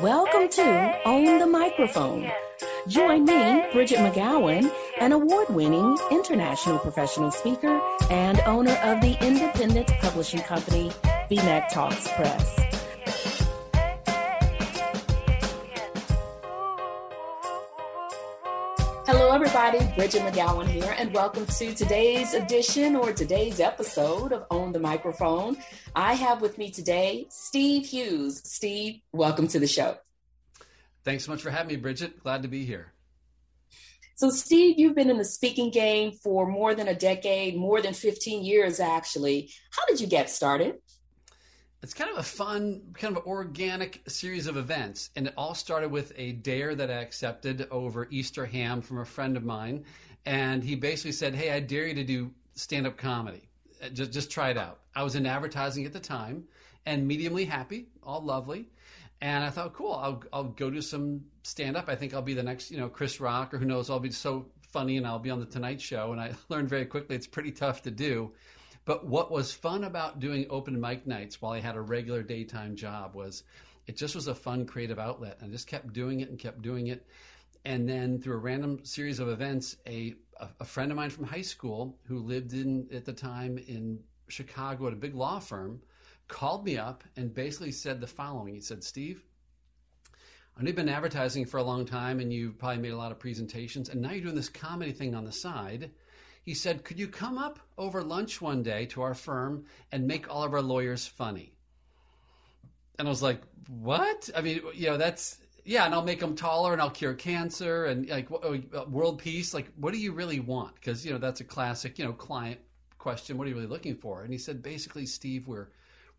Welcome to Own the Microphone. Join me, Bridgett McGowen, an award winning international professional speaker and owner of the independent publishing company, BMc Talks Press. Everybody. Bridgett McGowen here, and welcome to today's edition or today's episode of Own the Microphone. I have with me today Steve Hughes. Steve, welcome to the show. Thanks so much for having me, Bridgett. Glad to be here. So, Steve, you've been in the speaking game for more than a decade, more than 15 years, actually. How did you get started? It's kind of a fun, kind of organic series of events. And it all started with a dare that I accepted over Easter ham from a friend of mine. And he basically said, Hey, I dare you to do stand up comedy. Uh, just, just try it out. I was in advertising at the time and mediumly happy, all lovely. And I thought, cool, I'll, I'll go do some stand up. I think I'll be the next, you know, Chris Rock or who knows, I'll be so funny and I'll be on the Tonight Show. And I learned very quickly it's pretty tough to do. But what was fun about doing open mic nights while I had a regular daytime job was it just was a fun creative outlet. I just kept doing it and kept doing it. And then through a random series of events, a, a friend of mine from high school who lived in at the time in Chicago at a big law firm called me up and basically said the following. He said, Steve, I know you've been advertising for a long time and you've probably made a lot of presentations, and now you're doing this comedy thing on the side he said, Could you come up over lunch one day to our firm and make all of our lawyers funny? And I was like, What? I mean, you know, that's, yeah, and I'll make them taller and I'll cure cancer and like uh, world peace. Like, what do you really want? Because, you know, that's a classic, you know, client question. What are you really looking for? And he said, basically, Steve, we're,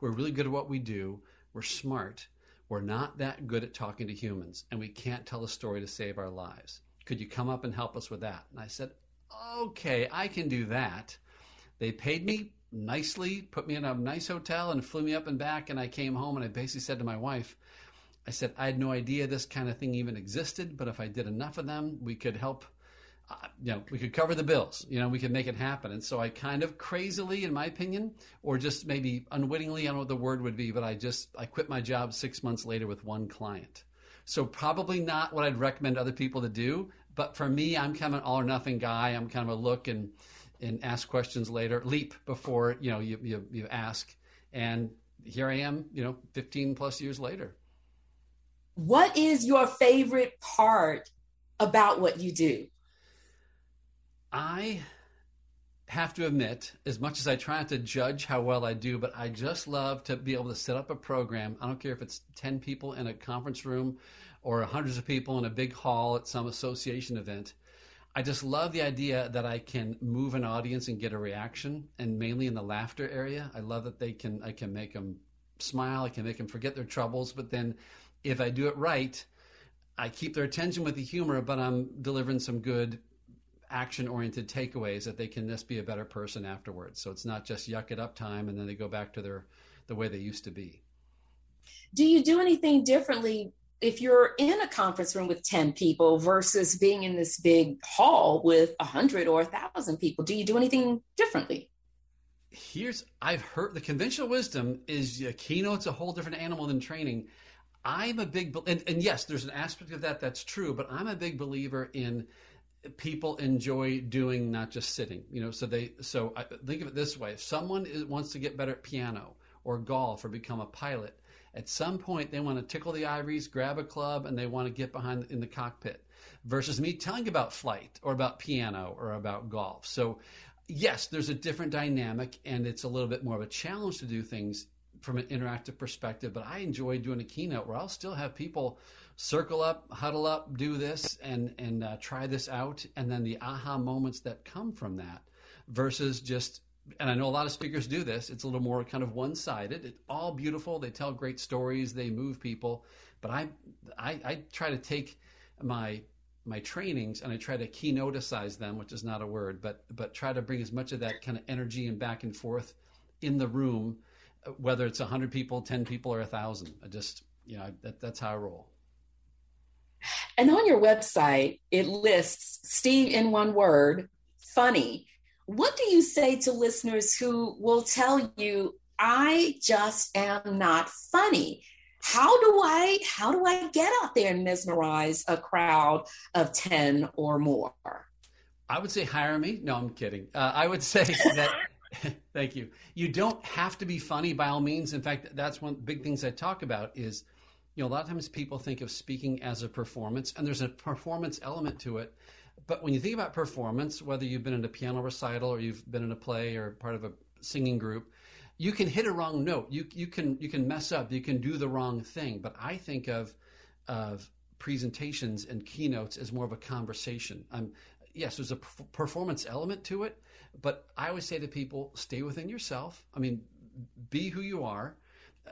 we're really good at what we do. We're smart. We're not that good at talking to humans and we can't tell a story to save our lives. Could you come up and help us with that? And I said, okay, I can do that. They paid me nicely, put me in a nice hotel, and flew me up and back. And I came home and I basically said to my wife, I said, I had no idea this kind of thing even existed, but if I did enough of them, we could help. Uh, you know, we could cover the bills. You know, we could make it happen. And so I kind of crazily, in my opinion, or just maybe unwittingly, I don't know what the word would be, but I just I quit my job six months later with one client. So probably not what I'd recommend other people to do. But for me, I'm kind of an all or nothing guy. I'm kind of a look and and ask questions later, leap before you know you you, you ask. And here I am, you know, 15 plus years later. What is your favorite part about what you do? I have to admit, as much as I try not to judge how well I do, but I just love to be able to set up a program. I don't care if it's 10 people in a conference room or hundreds of people in a big hall at some association event. I just love the idea that I can move an audience and get a reaction, and mainly in the laughter area. I love that they can I can make them smile, I can make them forget their troubles, but then if I do it right, I keep their attention with the humor, but I'm delivering some good action oriented takeaways that they can just be a better person afterwards. So it's not just yuck it up time and then they go back to their the way they used to be. Do you do anything differently if you're in a conference room with 10 people versus being in this big hall with 100 or 1,000 people? Do you do anything differently? Here's, I've heard the conventional wisdom is keynote's a whole different animal than training. I'm a big, and, and yes, there's an aspect of that that's true, but I'm a big believer in people enjoy doing, not just sitting. You know, so they, so I think of it this way: if someone is, wants to get better at piano or golf or become a pilot, at some point, they want to tickle the ivories, grab a club, and they want to get behind in the cockpit. Versus me telling about flight or about piano or about golf. So, yes, there's a different dynamic, and it's a little bit more of a challenge to do things from an interactive perspective. But I enjoy doing a keynote where I'll still have people circle up, huddle up, do this, and and uh, try this out, and then the aha moments that come from that, versus just and I know a lot of speakers do this. It's a little more kind of one-sided. It's all beautiful. They tell great stories. They move people. But I, I, I try to take my my trainings and I try to keynoticize them, which is not a word, but but try to bring as much of that kind of energy and back and forth in the room, whether it's hundred people, ten people, or a thousand. I just you know that, that's how I roll. And on your website, it lists Steve in one word, funny. What do you say to listeners who will tell you, I just am not funny. How do I how do I get out there and mesmerize a crowd of 10 or more? I would say hire me. No, I'm kidding. Uh, I would say that thank you. You don't have to be funny by all means. In fact, that's one of the big things I talk about is you know, a lot of times people think of speaking as a performance, and there's a performance element to it. But when you think about performance, whether you've been in a piano recital or you've been in a play or part of a singing group, you can hit a wrong note. You you can you can mess up. You can do the wrong thing. But I think of of presentations and keynotes as more of a conversation. Um, yes, there's a performance element to it, but I always say to people, stay within yourself. I mean, be who you are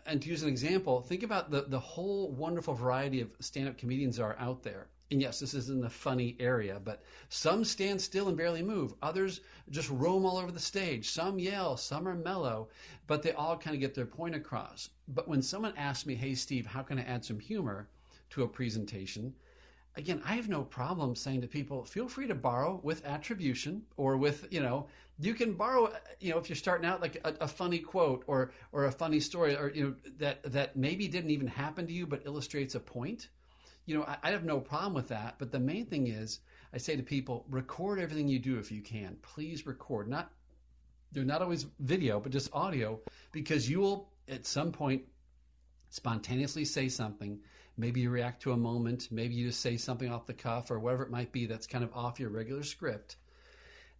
and to use an example, think about the, the whole wonderful variety of stand up comedians are out there. And yes, this is in the funny area, but some stand still and barely move. Others just roam all over the stage. Some yell, some are mellow, but they all kind of get their point across. But when someone asks me, hey, Steve, how can I add some humor to a presentation? Again, I have no problem saying to people, feel free to borrow with attribution or with, you know, you can borrow you know if you're starting out like a, a, funny quote or or a funny story or you know that that maybe didn't even happen to you but illustrates a point you know I, I, have no problem with that but the main thing is i say to people record everything you do if you can. Please record. Not they're not always video but just audio because you will at some point spontaneously say something. Maybe you react to a moment. Maybe you just say something off the cuff or whatever it might be that's kind of off your regular script.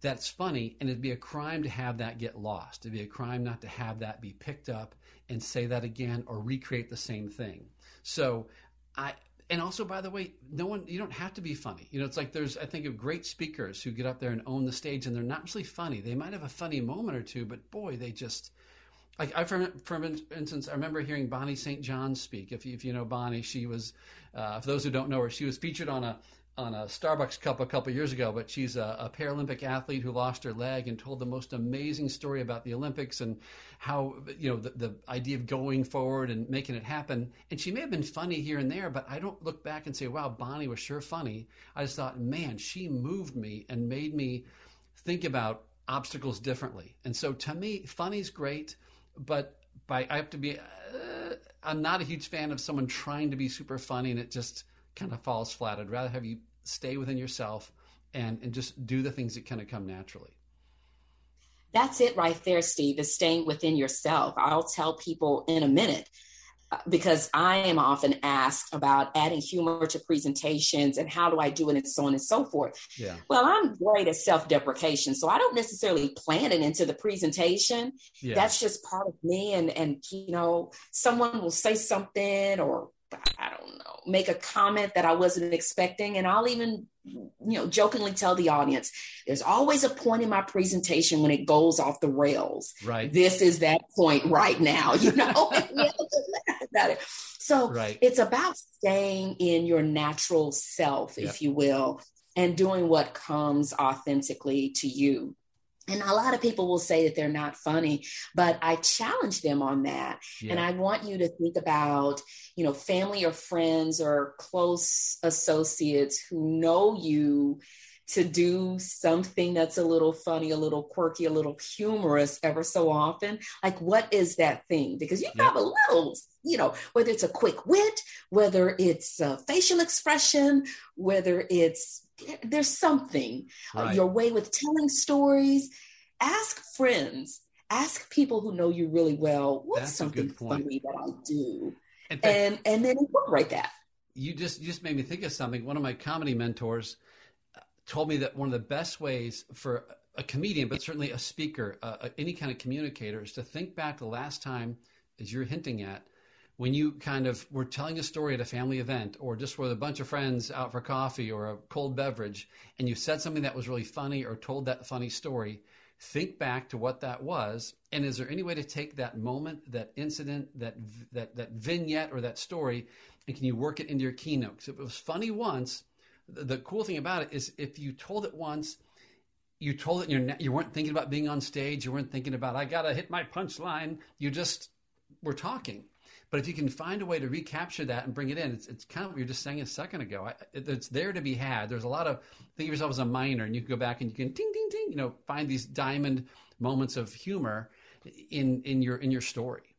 That's funny, and it'd be a crime to have that get lost. It'd be a crime not to have that be picked up and say that again or recreate the same thing. So I and also by the way, no one you don't have to be funny. You know, it's like there's I think of great speakers who get up there and own the stage and they're not really funny. They might have a funny moment or two, but boy, they just like I, for, for instance, I remember hearing Bonnie St. John speak. If you, if you know Bonnie, she was, uh, for those who don't know her, she was featured on a on a Starbucks cup a couple years ago, but she's a, a, Paralympic athlete who lost her leg and told the most amazing story about the Olympics and how you know the, the idea of going forward and making it happen. And she may have been funny here and there, but I don't look back and say, "Wow, Bonnie was sure funny." I just thought, "Man, she moved me and made me think about obstacles differently." And so, to me, funny's great, but by I have to be. Uh, I'm not a huge fan of someone trying to be super funny and it just kind of falls flat. I'd rather have you stay within yourself and, and just do the things that kind of come naturally. That's it right there, Steve, is staying within yourself. I'll tell people in a minute uh, because I am often asked about adding humor to presentations and how do I do it and so on and so forth. Yeah. Well, I'm great at self deprecation, so I don't necessarily plan it into the presentation. Yeah. That's just part of me. And, and, you know, someone will say something or I don't know, make a comment that I wasn't expecting. And I'll even, you know, jokingly tell the audience there's always a point in my presentation when it goes off the rails. Right. This is that point right now, you know, about it. So right. it's about staying in your natural self, if you will, and doing what comes authentically to you. And a lot of people will say that they're not funny, but I challenge them on that. Yeah. And I want you to think about, you know, family or friends or close associates who know you to do something that's a little funny, a little quirky, a little humorous ever so often. Like, what is that thing? Because you have a little, you know, whether it's a quick wit, whether it's a facial expression, whether it's there's something. Uh, right. uh, your way with telling stories. Ask friends. Ask people who know you really well what's That's something funny that i do? Fact, and and then incorporate that. You just you just made me think of something. One of my comedy mentors told me that one of the best ways for a comedian but certainly a speaker uh, any kind of communicator is to think back the last time as you're hinting at when you kind of were telling a story at a family event or just with a bunch of friends out for coffee or a cold beverage and you said something that was really funny or told that funny story think back to what that was and is there any way to take that moment that incident that that that vignette or that story and can you work it into your keynote Because if it was funny once the, cool thing about it is if you told it once you told it you're, you weren't thinking about being on stage you weren't thinking about i gotta hit my punchline you just were talking but if you can find a way to recapture that and bring it in, it's, it's kind of what you were just saying a second ago. I, it, it's there to be had. There's a lot of think of yourself as a miner, and you can go back and you can ting ting ting, you know, find these diamond moments of humor. in in your in your story?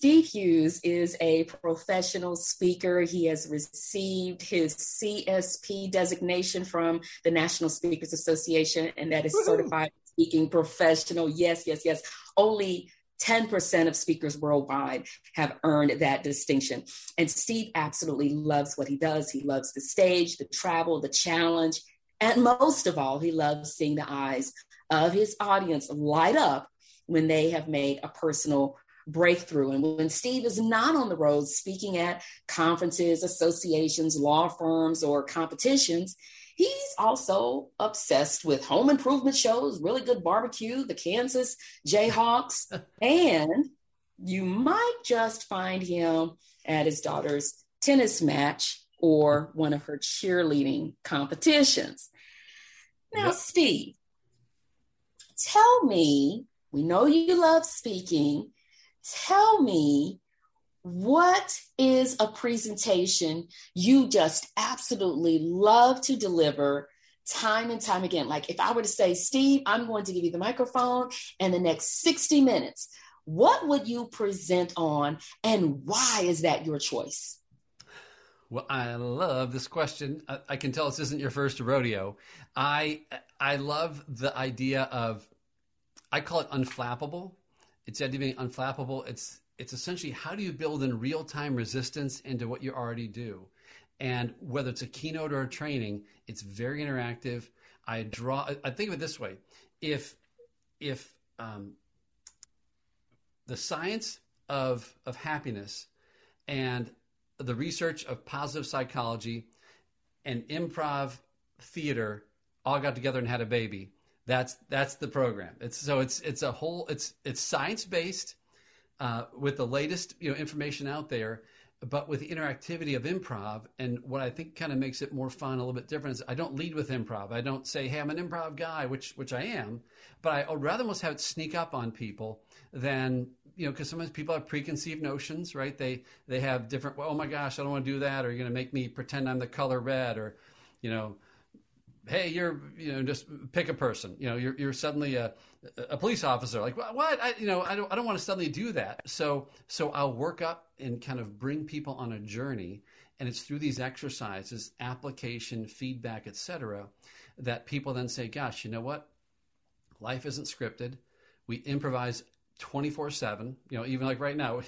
Steve Hughes is a professional speaker. He has received his CSP designation from the National Speakers Association, and that is Woo-hoo. certified speaking professional. Yes, yes, yes. Only 10% of speakers worldwide have earned that distinction. And Steve absolutely loves what he does. He loves the stage, the travel, the challenge, and most of all, he loves seeing the eyes of his audience light up when they have made a personal breakthrough. And when Steve is not on the road speaking at conferences, associations, law firms, or competitions, He's also obsessed with home improvement shows, really good barbecue, the Kansas Jayhawks, and you might just find him at his daughter's tennis match or one of her cheerleading competitions. Now, yep. Steve, tell me, we know you love speaking. Tell me what is a presentation you just absolutely love to deliver time and time again? Like if I were to say, Steve, I'm going to give you the microphone and the next 60 minutes, what would you present on and why is that your choice? Well, I love this question. I, I can tell this isn't your first rodeo. I I love the idea of I call it unflappable. It's being unflappable. It's it's essentially how do you build in real time resistance into what you already do? And whether it's a keynote or a training, it's very interactive. I draw, I think of it this way. If, if, um, the science of, of happiness and the research of positive psychology and improv theater all got together and had a baby. That's that's the program. It's so it's it's a whole it's it's science based uh, with the latest you know information out there but with the interactivity of improv. And what i think kind of makes it more fun a little bit different is i don't lead with improv. I don't say hey i'm an improv guy which which i am but i would rather almost have it sneak up on people than you know because sometimes people have preconceived notions right? They they have different well, oh my gosh i don't want to do that or you're going to make me pretend i'm the color red or you know hey, you're, you know, just pick a person. You know, you're, you're suddenly a, a police officer. Like, what? I, you know, I don't, I don't want to suddenly do that. So, so I'll work up and kind of bring people on a journey. And it's through these exercises, application, feedback, etc., that people then say, gosh, you know what? Life isn't scripted. We improvise 24 7. You know, even like right now,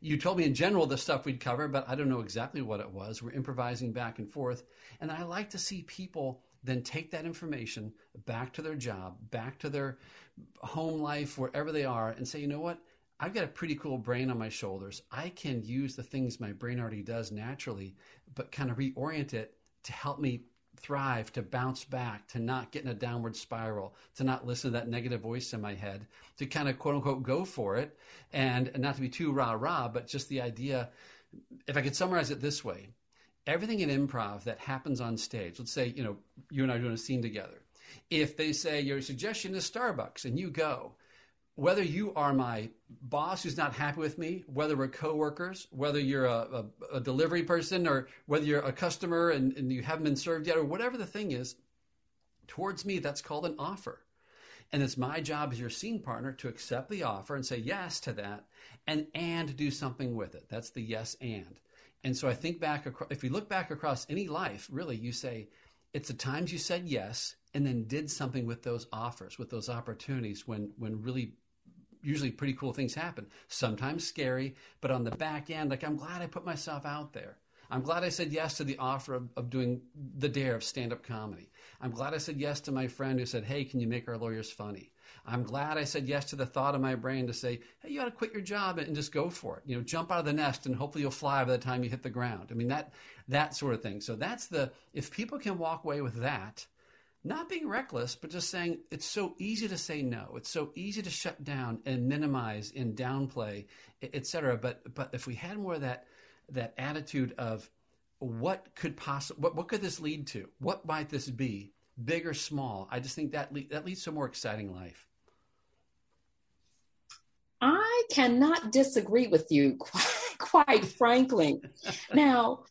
you told me in general the stuff we'd cover, but I don't know exactly what it was. We're improvising back and forth. And I like to see people then take that information back to their job, back to their home life, wherever they are, and say, you know what? I've got a pretty cool brain on my shoulders. I can use the things my brain already does naturally, but kind of reorient it to help me thrive, to bounce back, to not get in a downward spiral, to not listen to that negative voice in my head, to kind of quote unquote go for it and, and not to be too rah rah, but just the idea. If I could summarize it this way, everything in improv that happens on stage, let's say, you know, you and I are doing a scene together. If they say your suggestion is Starbucks and you go, whether you are my boss who's not happy with me, whether we're coworkers, whether you're a, a, a delivery person or whether you're a customer and, and you haven't been served yet or whatever the thing is, towards me, that's called an offer. And it's my job as your scene partner to accept the offer and say yes to that and and do something with it. That's the yes and. And so I think back, if we look back across any life, really, you say it's the times you said yes and then did something with those offers, with those opportunities when, when really usually pretty cool things happen. Sometimes scary, but on the back end, like I'm glad I put myself out there. I'm glad I said yes to the offer of, of doing the dare of stand up comedy. I'm glad I said yes to my friend who said, Hey, can you make our lawyers funny? I'm glad I said yes to the thought of my brain to say, hey, you ought to quit your job and just go for it. You know, jump out of the nest and hopefully you'll fly by the time you hit the ground. I mean, that, that sort of thing. So that's the, if people can walk away with that, not being reckless, but just saying it's so easy to say no. It's so easy to shut down and minimize and downplay, et cetera. But, but if we had more of that, that attitude of what could possibly, what, what could this lead to? What might this be? Big or small? I just think that le- that leads to a more exciting life. I cannot disagree with you, quite, quite frankly. now,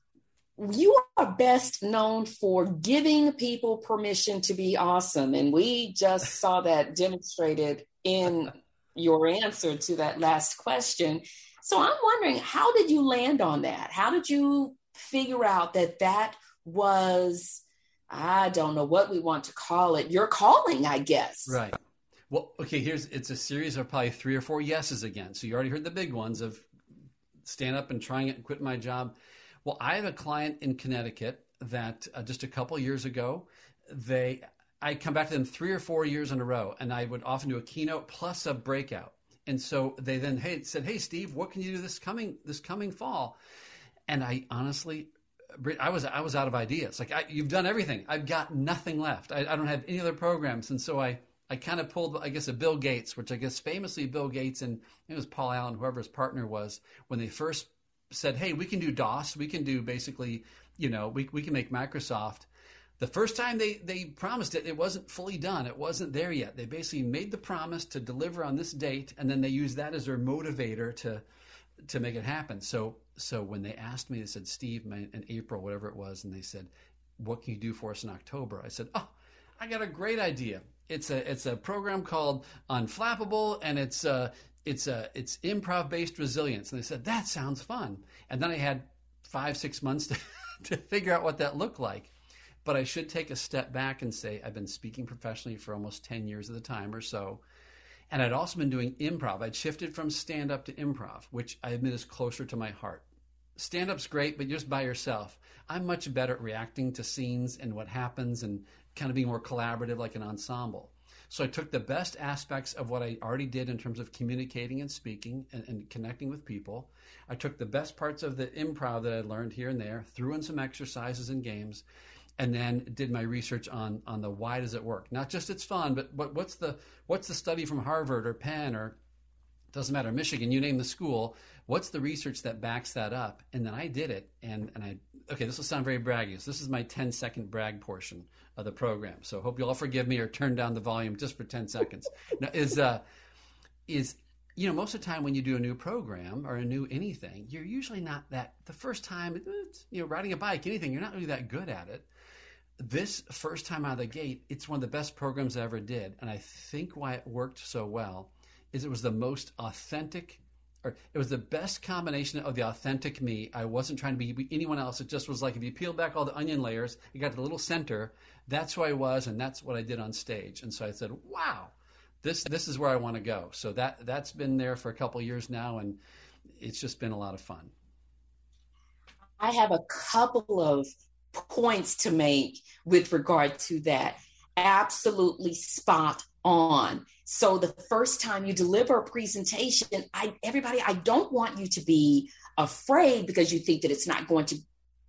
you are best known for giving people permission to be awesome. And we just saw that demonstrated in your answer to that last question. So I'm wondering, how did you land on that? How did you figure out that that was, I don't know what we want to call it, your calling, I guess? Right. Well, okay, here's it's a series of probably three or four yeses again. So you already heard the big ones of stand up and trying it and quit my job. Well, I have a client in Connecticut that uh, just a couple years ago, they I come back to them three or four years in a row, and I would often do a keynote plus a breakout. And so they then hey said, "Hey, Steve, what can you do this coming this coming fall?" And I honestly, I was I was out of ideas. Like I, you've done everything. I've got nothing left. I, I don't have any other programs, and so I I kind of pulled, I guess, a Bill Gates, which I guess famously Bill Gates and it was Paul Allen, whoever his partner was, when they first said, "Hey, we can do DOS. We can do basically, you know, we we can make Microsoft." The first time they they promised it, it wasn't fully done. It wasn't there yet. They basically made the promise to deliver on this date, and then they used that as their motivator to to make it happen. So so when they asked me, they said, "Steve, in April, whatever it was," and they said, "What can you do for us in October?" I said, "Oh." I got a great idea. It's a it's a program called Unflappable, and it's a it's a it's improv based resilience. And they said that sounds fun. And then I had five six months to, to figure out what that looked like. But I should take a step back and say I've been speaking professionally for almost ten years at the time or so. And I'd also been doing improv. I'd shifted from stand up to improv, which I admit is closer to my heart. Stand up's great, but you're just by yourself. I'm much better at reacting to scenes and what happens and kind of being more collaborative like an ensemble. So I took the best aspects of what I already did in terms of communicating and speaking and, and, connecting with people. I took the best parts of the improv that I learned here and there, threw in some exercises and games, and then did my research on on the why does it work? Not just it's fun, but what, what's the what's the study from Harvard or Penn or doesn't matter Michigan, you name the school. What's the research that backs that up? And then I did it, and and I okay, this will sound very braggy. So this is my 10 second brag portion of the program. So hope you all forgive me or turn down the volume just for 10 seconds. Now, is uh, is you know most of the time when you do a new program or a new anything, you're usually not that the first time you know riding a bike anything you're not really that good at it. This first time out of the gate, it's one of the best programs I ever did, and I think why it worked so well is it was the most authentic it was the best combination of the authentic me. I wasn't trying to be anyone else. It just was like if you peel back all the onion layers, you got the little center. That's who I was, and that's what I did on stage. And so I said, "Wow, this this is where I want to go." So that that's been there for a couple years now, and it's just been a lot of fun. I have a couple of points to make with regard to that. Absolutely spot on. So the first time you deliver a presentation, I everybody, I don't want you to be afraid because you think that it's not going to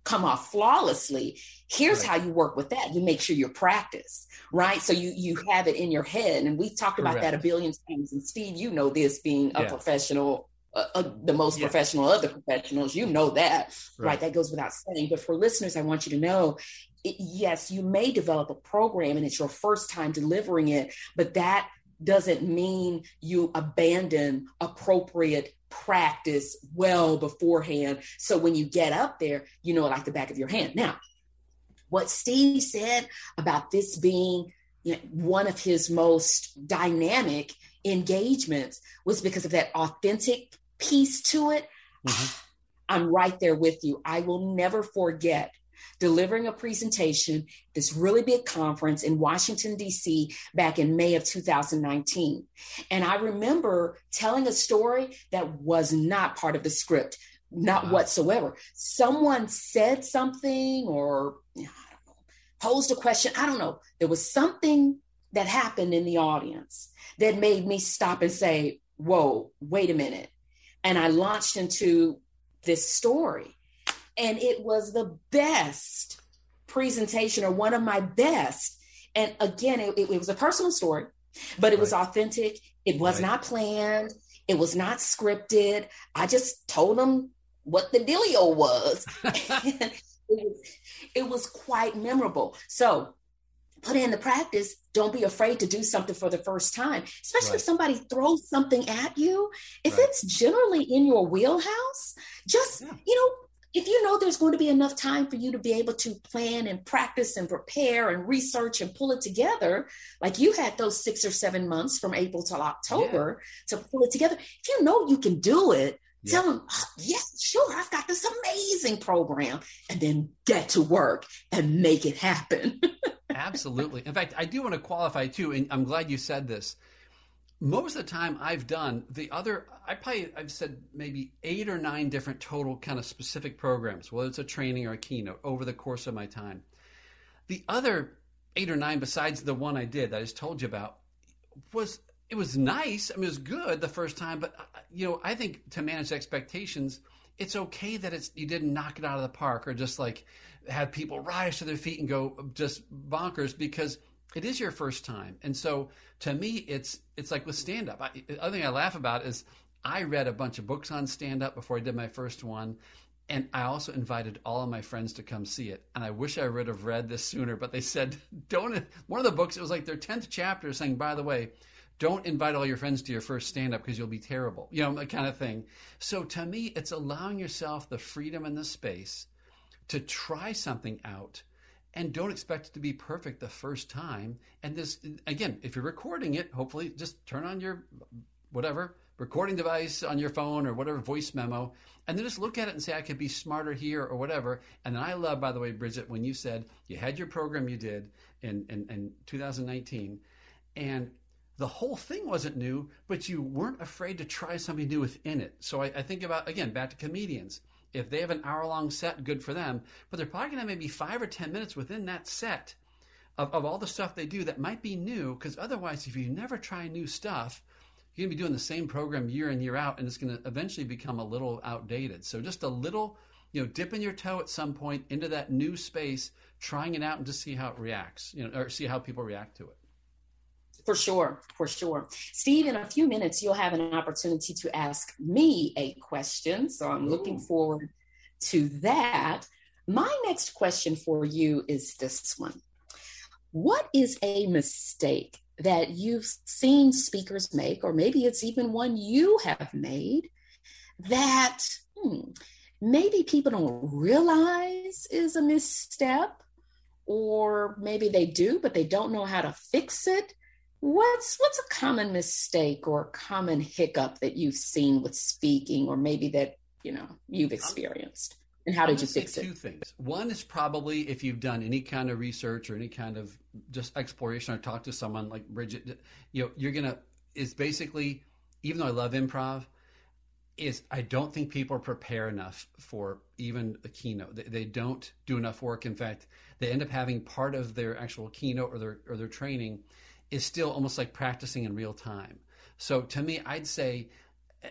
come off flawlessly. Here's right. how you work with that. You make sure you practice, right? So you you have it in your head. And we've talked Correct. about that a billion times. And Steve, you know this being a yeah. professional uh, uh, the most yeah. professional of the professionals. You know that, right. right. That goes without saying. But for listeners, I want you to know it, yes, you may develop a program and it's your first time delivering it, but that doesn't mean you abandon appropriate practice well beforehand. So when you get up there, you know like the back of your hand. Now, what Steve said about this being you know, one of his most dynamic engagements was because of that authentic piece to it. Mm-hmm. I'm right there with you. I will never forget delivering a presentation, this really big conference in Washington, D.C., back in May of 2019. And I remember telling a story that was not part of the script, not wow. whatsoever. Someone said something or you know, posed a question. I don't know. There was something that happened in the audience that made me stop and say, Whoa, wait a minute. And I launched into this story and it was the best presentation or one of my best. And again, it, it, it was a personal story, but it right. was authentic. It was right. not planned. It was not scripted. I just told them what the dealio was. it was. It was quite memorable. So put in the practice. Don't be afraid to do something for the first time, especially right. if somebody throws something at you. If right. it's generally in your wheelhouse, just, yeah. you know, if you know there's going to be enough time for you to be able to plan and practice and prepare and research and pull it together, like you had those six or seven months from April till October yeah. to pull it together, if you know you can do it, yeah. tell them, oh, yeah, sure, I've got this amazing program, and then get to work and make it happen. Absolutely. In fact, I do want to qualify too, and I'm glad you said this most of the time I've done the other I probably I've said maybe eight or nine different total kind of specific programs, whether it's a training or a keynote over the course of my time. The other eight or nine besides the one I did that I just told you about was it was nice. I mean, it was good the first time, but uh, you know, I think to manage expectations, it's okay that it's you didn't knock it out of the park or just like have people rise to their feet and go just bonkers because it is your first time. And so to me, it's it's like with stand up. The other thing I laugh about is I read a bunch of books on stand up before I did my first one. And I also invited all of my friends to come see it. And I wish I would have read this sooner, but they said, don't. One of the books, it was like their 10th chapter saying, by the way, don't invite all your friends to your first stand up because you'll be terrible, you know, that kind of thing. So to me, it's allowing yourself the freedom and the space to try something out and don't expect it to be perfect the first time. And this, again, if you're recording it, hopefully just turn on your whatever recording device on your phone or whatever voice memo, and then just look at it and say, I could be smarter here or whatever. And then I love, by the way, Bridgett, when you said you had your program you did in, in, in 2019, and the whole thing wasn't new, but you weren't afraid to try something new within it. So I, I think about, again, back to comedians if they have an hour long set, good for them. But they're probably going to maybe five or 10 minutes within that set of, of all the stuff they do that might be new. Because otherwise, if you never try new stuff, you're going to be doing the same program year in, year out, and it's going to eventually become a little outdated. So just a little, you know, dipping your toe at some point into that new space, trying it out and just see how it reacts, you know, or see how people react to it. For sure, for sure. Steve, in a few minutes, you'll have an opportunity to ask me a question. So I'm Ooh. looking forward to that. My next question for you is this one What is a mistake that you've seen speakers make, or maybe it's even one you have made that hmm, maybe people don't realize is a misstep? Or maybe they do, but they don't know how to fix it What's what's a common mistake or common hiccup that you've seen with speaking, or maybe that you know you've experienced? And how did you fix it? Two things. One is probably if you've done any kind of research or any kind of just exploration or talk to someone like Bridgett, you know, you're gonna is basically even though I love improv, is I don't think people prepare enough for even a keynote. They, they, don't do enough work. In fact, they end up having part of their actual keynote or their or their training is still almost like practicing in real time. So to me, I'd say eh,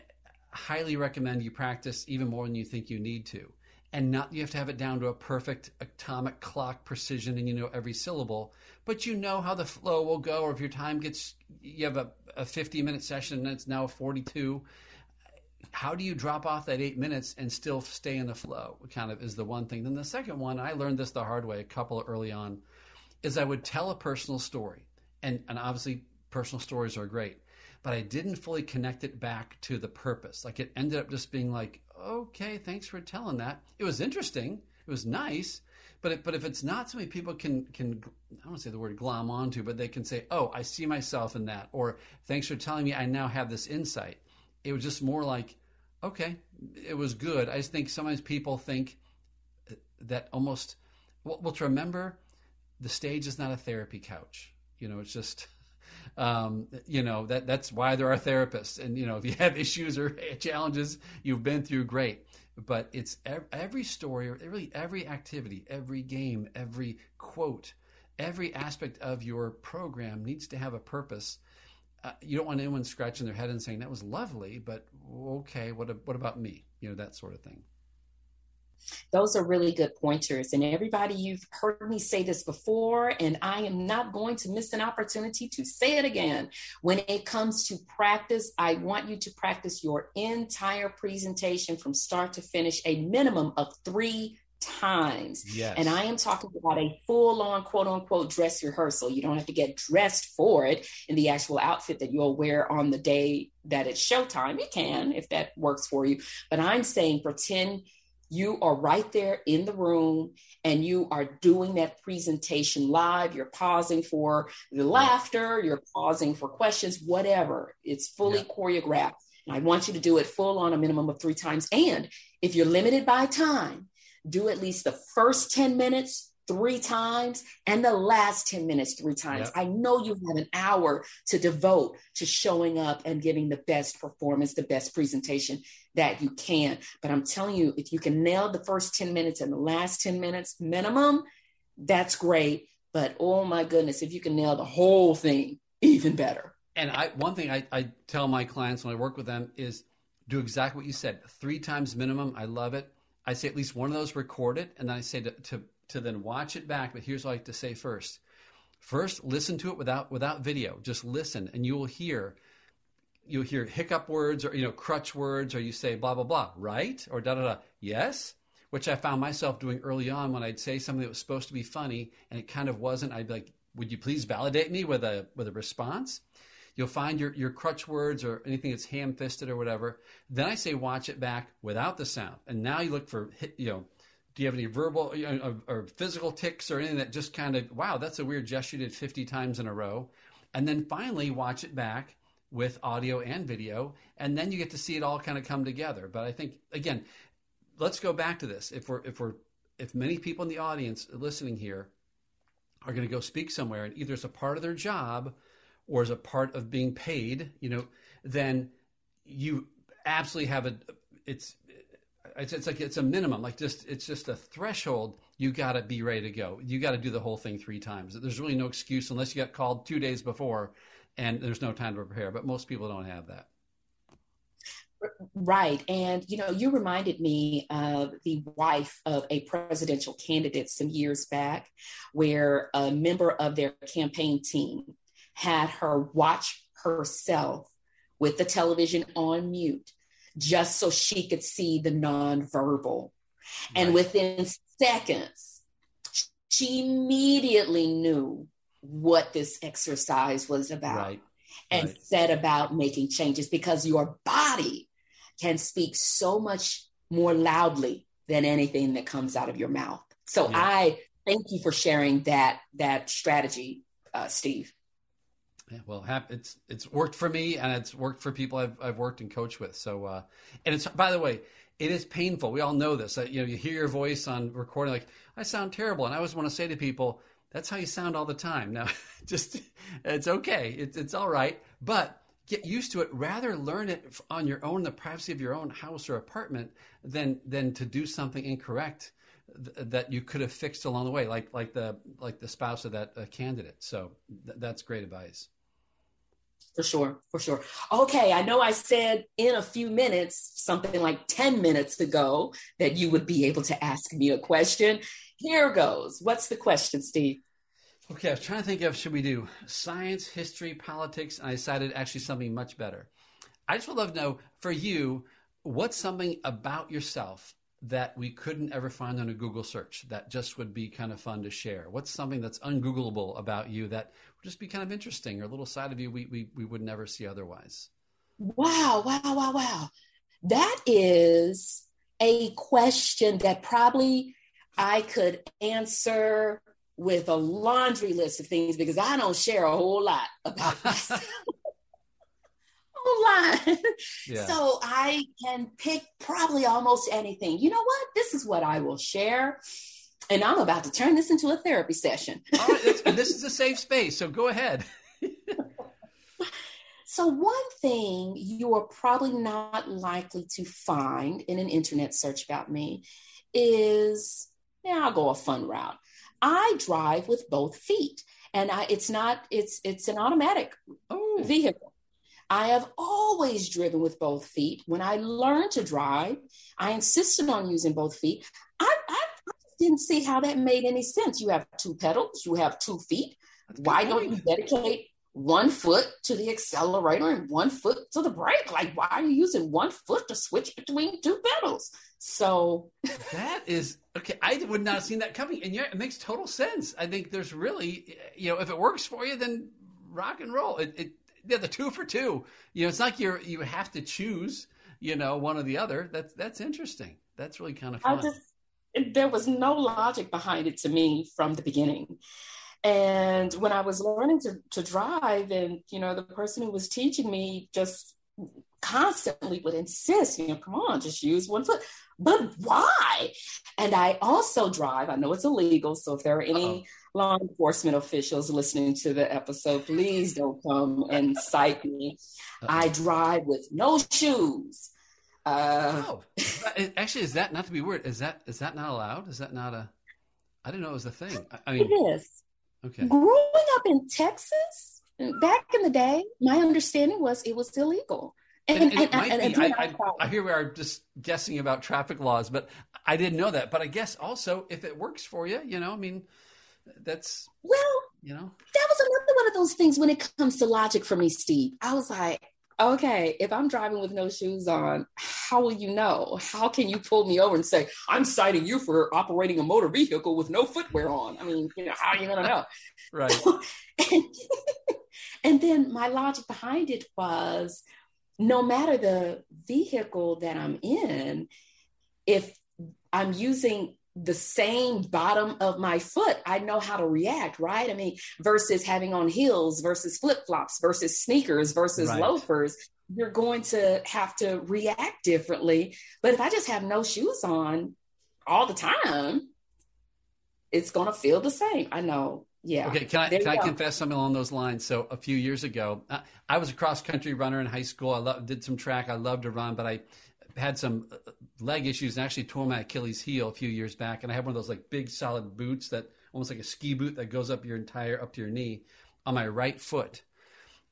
highly recommend you practice even more than you think you need to. And not you have to have it down to a perfect atomic clock precision and you know every syllable, but you know how the flow will go. Or if your time gets, you have a, a 50 minute session and it's now 42, how do you drop off that eight minutes and still stay in the flow? Kind of is the one thing. Then the second one, I learned this the hard way a couple early on, is I would tell a personal story and and obviously personal stories are great but i didn't fully connect it back to the purpose like it ended up just being like okay thanks for telling that it was interesting it was nice but it, but if it's not something people can can I don't want to say the word glom onto, but they can say, "Oh, I see myself in that," or "Thanks for telling me. I now have this insight." It was just more like, "Okay, it was good." I just think sometimes people think uh, that almost well, well to remember, the stage is not a therapy couch. You know, it's just, um, you know, that that's why there are therapists. And you know, if you have issues or challenges you've been through, great. But it's every story, or really every activity, every game, every quote, every aspect of your program needs to have a purpose. Uh, you don't want anyone scratching their head and saying that was lovely, but okay, what what about me? You know, that sort of thing. Those are really good pointers. And everybody, you've heard me say this before, and I am not going to miss an opportunity to say it again. When it comes to practice, I want you to practice your entire presentation from start to finish, a minimum of three times. Yes. And I am talking about a full on quote unquote dress rehearsal. You don't have to get dressed for it in the actual outfit that you'll wear on the day that it's showtime. You can if that works for you. But I'm saying pretend you are right there in the room and you are doing that presentation live. You're pausing for the laughter, you're pausing for questions, whatever. It's fully yeah. choreographed. And I want you to do it full on a minimum of three times. And if you're limited by time, do at least the first 10 minutes three times and the last 10 minutes three times. Yep. I know you have an hour to devote to showing up and giving the best performance, the best presentation that you can. But I'm telling you, if you can nail the first 10 minutes and the last 10 minutes minimum, that's great. But oh my goodness, if you can nail the whole thing, even better. And I, one thing I, I tell my clients when I work with them is do exactly what you said three times minimum. I love it. I say at least one of those record it. and then I say to, to to then watch it back. But here's what I like to say first. First, listen to it without without video. Just listen, and you will hear you'll hear hiccup words or you know crutch words, or you say blah blah blah, right? Or da da da. Yes, which I found myself doing early on when I'd say something that was supposed to be funny and it kind of wasn't. I'd be like, "Would you please validate me with a with a response?" You'll find your, your crutch words or anything that's ham fisted or whatever. Then I say watch it back without the sound. And now you look for, you know, do you have any verbal you know, or, physical ticks or anything that just kind of wow that's a weird gesture you did 50 times in a row? And then finally watch it back with audio and video and then you get to see it all kind of come together. But i think again let's go back to this. If we're if we're if many people in the audience listening here are going to go speak somewhere and either as a part of their job or as a part of being paid you know then you absolutely have a it's it's, it's like it's a minimum like just it's just a threshold. You got to be ready to go. You got to do the whole thing three times. There's really no excuse unless you got called two days before and there's no time to prepare but most people don't have that. Right. And, you know, you reminded me of the wife of a presidential candidate some years back, where a member of their campaign team had her watch herself with the television on mute just so she could see the nonverbal. Right. And within seconds, she immediately knew what this exercise was about right. and right. set about making changes because your body can speak so much more loudly than anything that comes out of your mouth. So yeah. I thank you for sharing that that strategy, uh, Steve. Yeah, well, it's it's worked for me, and it's worked for people I've I've worked and coached with. So, uh, and it's by the way, it is painful. We all know this. You know, you hear your voice on recording, like I sound terrible, and I always want to say to people, that's how you sound all the time. Now, just it's okay, it's it's all right, but get used to it. Rather learn it on your own, the privacy of your own house or apartment, than than to do something incorrect that you could have fixed along the way, like like the like the spouse of that uh, candidate. So th- that's great advice. For sure, for sure. Okay, I know I said in a few minutes, something like 10 minutes ago, that you would be able to ask me a question. Here goes. What's the question, Steve? Okay, I was trying to think of should we do science, history, politics, and I decided actually something much better. I just would love to know for you, what's something about yourself that we couldn't ever find on a Google search that just would be kind of fun to share? What's something that's ungoogleable about you that would just be kind of interesting or a little side of you we, we, we would never see otherwise? Wow, wow, wow, wow. That is a question that probably I could answer with a laundry list of things because I don't share a whole lot about myself line. Yeah. So I can pick probably almost anything. You know what? This is what I will share. And I'm about to turn this into a therapy session. All right, this is a safe space, so go ahead. so, one thing you are probably not likely to find in an internet search about me is, yeah, I'll go a fun route. I drive with both feet, and I, it's not it's it's an automatic oh. vehicle. I have always driven with both feet. When I learned to drive, I insisted on using both feet. I, I, didn't see how that made any sense. You have two pedals, you have two feet. Why don't you dedicate one foot to the accelerator and one foot to the brake? Like, why are you using one foot to switch between two pedals? So that is okay. I would not have seen that coming, and yeah, it makes total sense. I think there's really, you know, if it works for you, then rock and roll. It, it yeah, the two for two. You know, it's like you're you have to choose. you know, one or the other. That's that's interesting. That's really kind of fun. I just there was no logic behind it to me from the beginning. And when I was learning to, to drive, and you know, the person who was teaching me just constantly would insist, you know, come on, just use one foot. But why? And I also drive. I know it's illegal. So if there are any Uh-oh. law enforcement officials listening to the episode, please don't come and cite me. Uh-oh. I drive with no shoes. Uh, oh, actually, is that not to be weird? Is that is that not allowed? Is that not a? I didn't know it was a thing. I mean, it is. Okay. Growing up in Texas back in the day, my understanding was it was illegal. And, and, and and. I, I, I, hear we are just guessing about traffic laws, but I didn't know that. But I guess also, if it works for you, you know, I mean, that's well, you know, that was another one of those things when it comes to logic for me, Steve. I was like, okay, if I'm driving with no shoes on, how will you know? How can you pull me over and say, I'm citing you for operating a motor vehicle with no footwear on? I mean, you know, how are you going to know? right. and, and then my logic behind it was no matter the vehicle that I'm in, if I'm using the same bottom of my foot, I know how to react, right? I mean, versus having on heels versus flip flops versus sneakers versus right. loafers, you're going to have to react differently. But if I just have no shoes on all the time, it's going to feel the same. I know. Yeah. Okay. Can I can I confess something along those lines? So a few years ago, I, I was a cross country runner in high school. I lo- did some track. I loved to run, but I had some uh, leg issues and actually tore my Achilles heel a few years back. And I had one of those like big solid boots that almost like a ski boot that goes up your entire up to your knee on my right foot.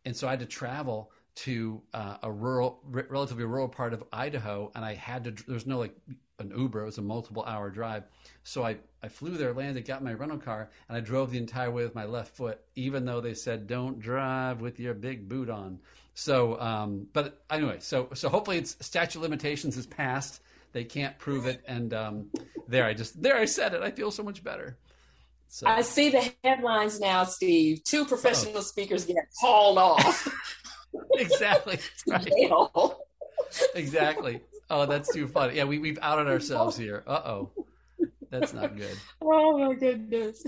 And so I had to travel to uh, a rural, r- relatively rural part of Idaho, and I had to. There was no like an Uber; it was a multiple hour drive. So I I flew there, landed, got my rental car, and I drove the entire way with my left foot, even though they said don't drive with your big boot on. So, um, but anyway, so so hopefully it's statute limitations is passed. They can't prove it, and um, there I just there I said it. I feel so much better. So. I see the headlines now, Steve. Two professional oh. speakers get hauled off. exactly. Right. exactly. Oh, that's too funny. Yeah, we, we've outed ourselves here. Uh oh. That's not good. Oh, my goodness.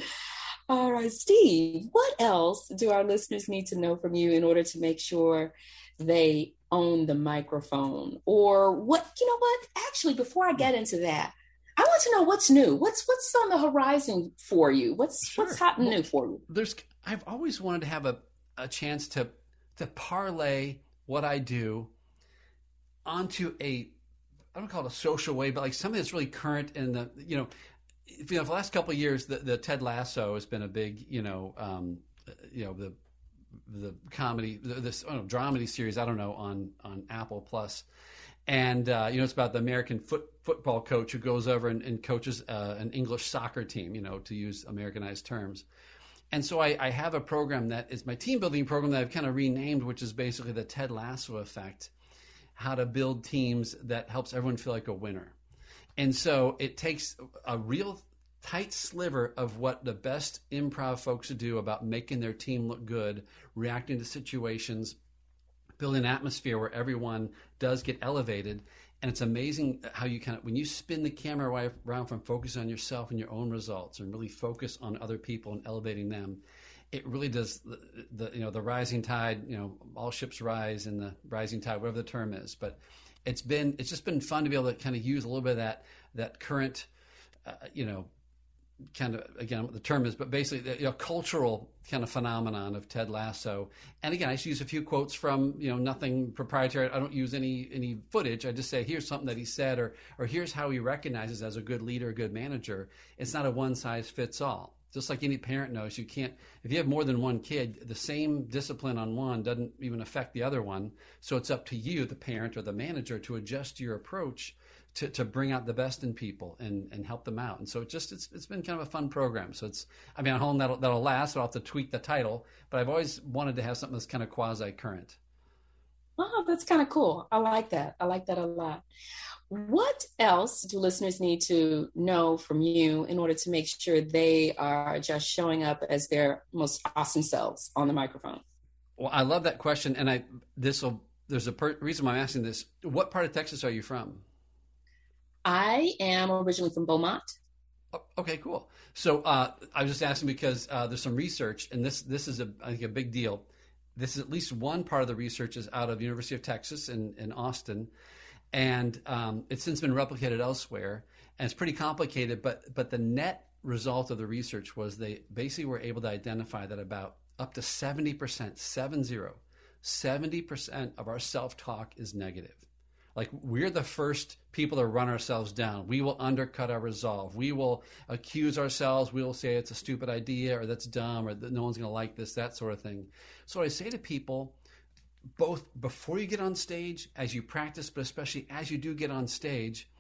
All right, Steve, what else do our listeners need to know from you in order to make sure they own the microphone? Or what, you know what? Actually, before I get into that, I want to know what's new. What's what's on the horizon for you? What's sure. what's hot and well, new for you? There's I've always wanted to have a, a chance to to parlay what I do onto a I don't call it a social way, but like something that's really current in the you know, you know, for the last couple of years, the, the Ted Lasso has been a big you know, um, you know the the comedy this oh, dramedy series I don't know on on Apple Plus, and uh, you know it's about the American foot, football coach who goes over and, and coaches uh, an English soccer team, you know, to use Americanized terms. And so I, I, have a program that is my team building program that I've kind of renamed, which is basically the Ted Lasso effect how to build teams that helps everyone feel like a winner. And so it takes a real tight sliver of what the best improv folks do about making their team look good, reacting to situations, building an atmosphere where everyone does get elevated. And it's amazing how you kind of, when you spin the camera around from focusing on yourself and your own results and really focus on other people and elevating them, it really does the, the, you know the rising tide you know all ships rise in the rising tide whatever the term is. But it's been it's just been fun to be able to kind of use a little bit of that that current uh, you know kind of again what the term is but basically the you know, cultural kind of phenomenon of Ted Lasso. And again I just use a few quotes from you know nothing proprietary. I don't use any any footage. I just say here's something that he said or or here's how he recognizes as a good leader a good manager. It's not a one size fits all just like any parent knows, you can't, if you have more than one kid, the same discipline on one doesn't even affect the other one. So it's up to you, the parent or the manager, to adjust your approach to, to bring out the best in people and, and help them out. And so it just, it's, it's been kind of a fun program. So it's, I mean, I hope that'll, that'll last. So I'll have to tweak the title, but I've always wanted to have something that's kind of quasi current. Oh, that's kind of cool. I like that. I like that a lot. What else do listeners need to know from you in order to make sure they are just showing up as their most awesome selves on the microphone? Well, I love that question, and I this will there's a per- reason why I'm asking this. What part of Texas are you from? I am originally from Beaumont. Oh, okay, cool. So uh, I was just asking because uh, there's some research, and this this is a I think a big deal. This is at least one part of the research is out of University of Texas in, in Austin, and um, it's since been replicated elsewhere, and it's pretty complicated. But but the net result of the research was they basically were able to identify that about up to seventy percent, seven zero, 70% of our self talk is negative. Like we're the first people to run ourselves down. We will undercut our resolve. We will accuse ourselves. We will say it's a stupid idea or that's dumb or that no one's going to like this, that sort of thing. So I say to people, both before you get on stage, as you practice, but especially as you do get on stage,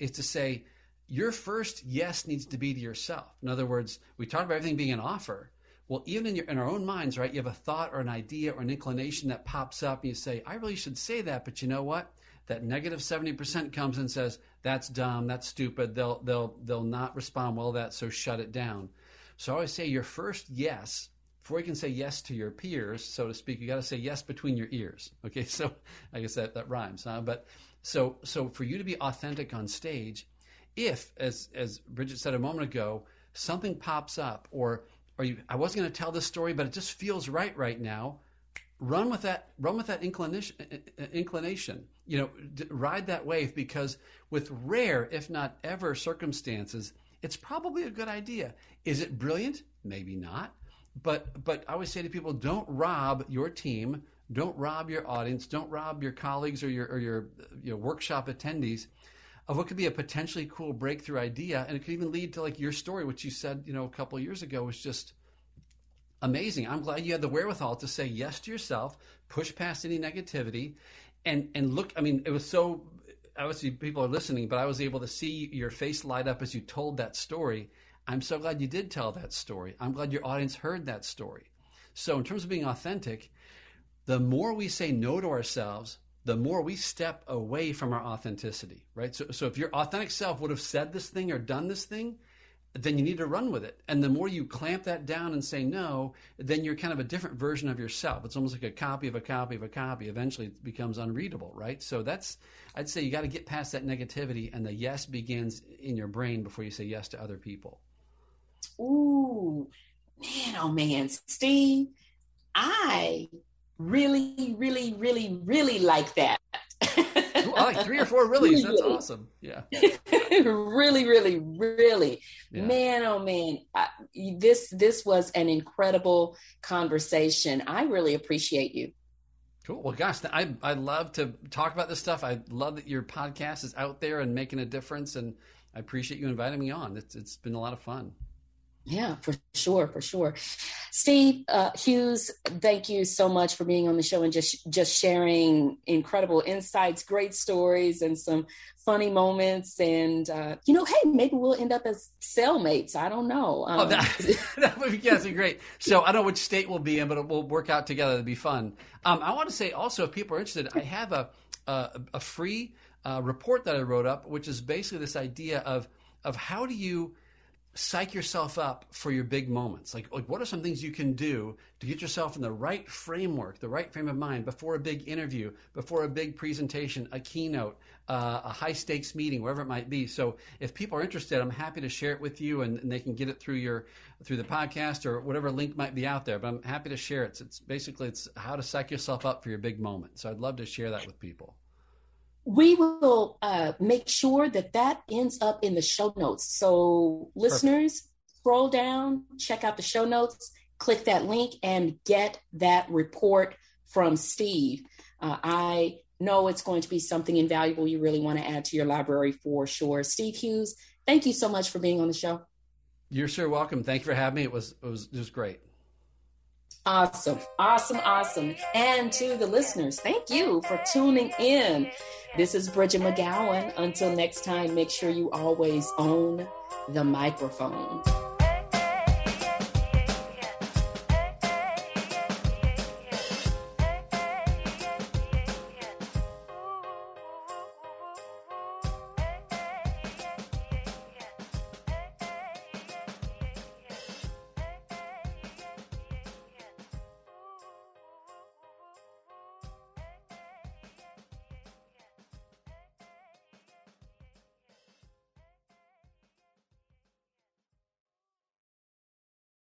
is to say, your first yes needs to be to yourself. In other words, we talk about everything being an offer. Well, even in, your, in our own minds, right, you have a thought or an idea or an inclination that pops up, and you say, I really should say that, but you know what? That negative 70% comes and says, that's dumb, that's stupid, they'll, they'll, they'll not respond well to that, so shut it down. So I always say your first yes, before you can say yes to your peers, so to speak, you got to say yes between your ears. Okay, so I guess that, that rhymes, huh? But so, so for you to be authentic on stage, if, as, as Bridgett said a moment ago, something pops up or or you, I wasn't going to tell this story, but it just feels right right now. Run with that. Run with that inclination. Uh, uh, inclination. You know, ride that wave because with rare, if not ever, circumstances, it's probably a good idea. Is it brilliant? Maybe not. But but I always say to people, don't rob your team. Don't rob your audience. Don't rob your colleagues or your or your, uh, your workshop attendees of what could be a potentially cool breakthrough idea, and it could even lead to like your story, which you said, you know, a couple years ago was just amazing. I'm glad you had the wherewithal to say yes to yourself, push past any negativity, and and look. I mean, it was so. Obviously, people are listening, but I was able to see your face light up as you told that story. I'm so glad you did tell that story. I'm glad your audience heard that story. So, in terms of being authentic, the more we say no to ourselves, the more we step away from our authenticity, right? So, so if your authentic self would have said this thing or done this thing, then you need to run with it. And the more you clamp that down and say no, then you're kind of a different version of yourself. It's almost like a copy of a copy of a copy. Eventually it becomes unreadable, right? So that's, I'd say you got to get past that negativity and the yes begins in your brain before you say yes to other people. Ooh, man, oh man, Steve, I really, really, really, really like that. Ooh, like three or four really. That's really. awesome. Yeah. really, really, really, yeah. man. Oh man, I, this this was an incredible conversation. I really appreciate you. Cool. Well, gosh, I I love to talk about this stuff. I love that your podcast is out there and making a difference, and I appreciate you inviting me on. It's it's been a lot of fun. Yeah, for sure, for sure. Steve uh, Hughes, thank you so much for being on the show and just just sharing incredible insights, great stories, and some funny moments. And uh, you know, hey, maybe we'll end up as cellmates. I don't know. Um, oh, that, that would be yes, great. So I don't know which state we'll be in, but we'll work out together. It'd be fun. Um, I want to say also, if people are interested, I have a a, a free uh, report that I wrote up, which is basically this idea of of how do you psych yourself up for your big moments? Like, like what are some things you can do to get yourself in the right framework, the right frame of mind before a big interview, before a big presentation, a keynote, uh, a high stakes meeting, wherever it might be. So, if people are interested, I'm happy to share it with you, and, and, they can get it through your through the podcast or whatever link might be out there. But I'm happy to share it. It's, it's basically it's how to psych yourself up for your big moment. So, I'd love to share that with people we will uh, make sure that that ends up in the show notes. So, listeners, Perfect. scroll down, check out the show notes, click that link, and get that report from Steve. Uh, I know it's going to be something invaluable you really want to add to your library for sure. Steve Hughes, thank you so much for being on the show. You're sure welcome. Thank you for having me. It was it was it was great. Awesome, awesome, awesome. And to the listeners, thank you for tuning in. This is Bridgett McGowen. Until next time, make sure you always own the microphone.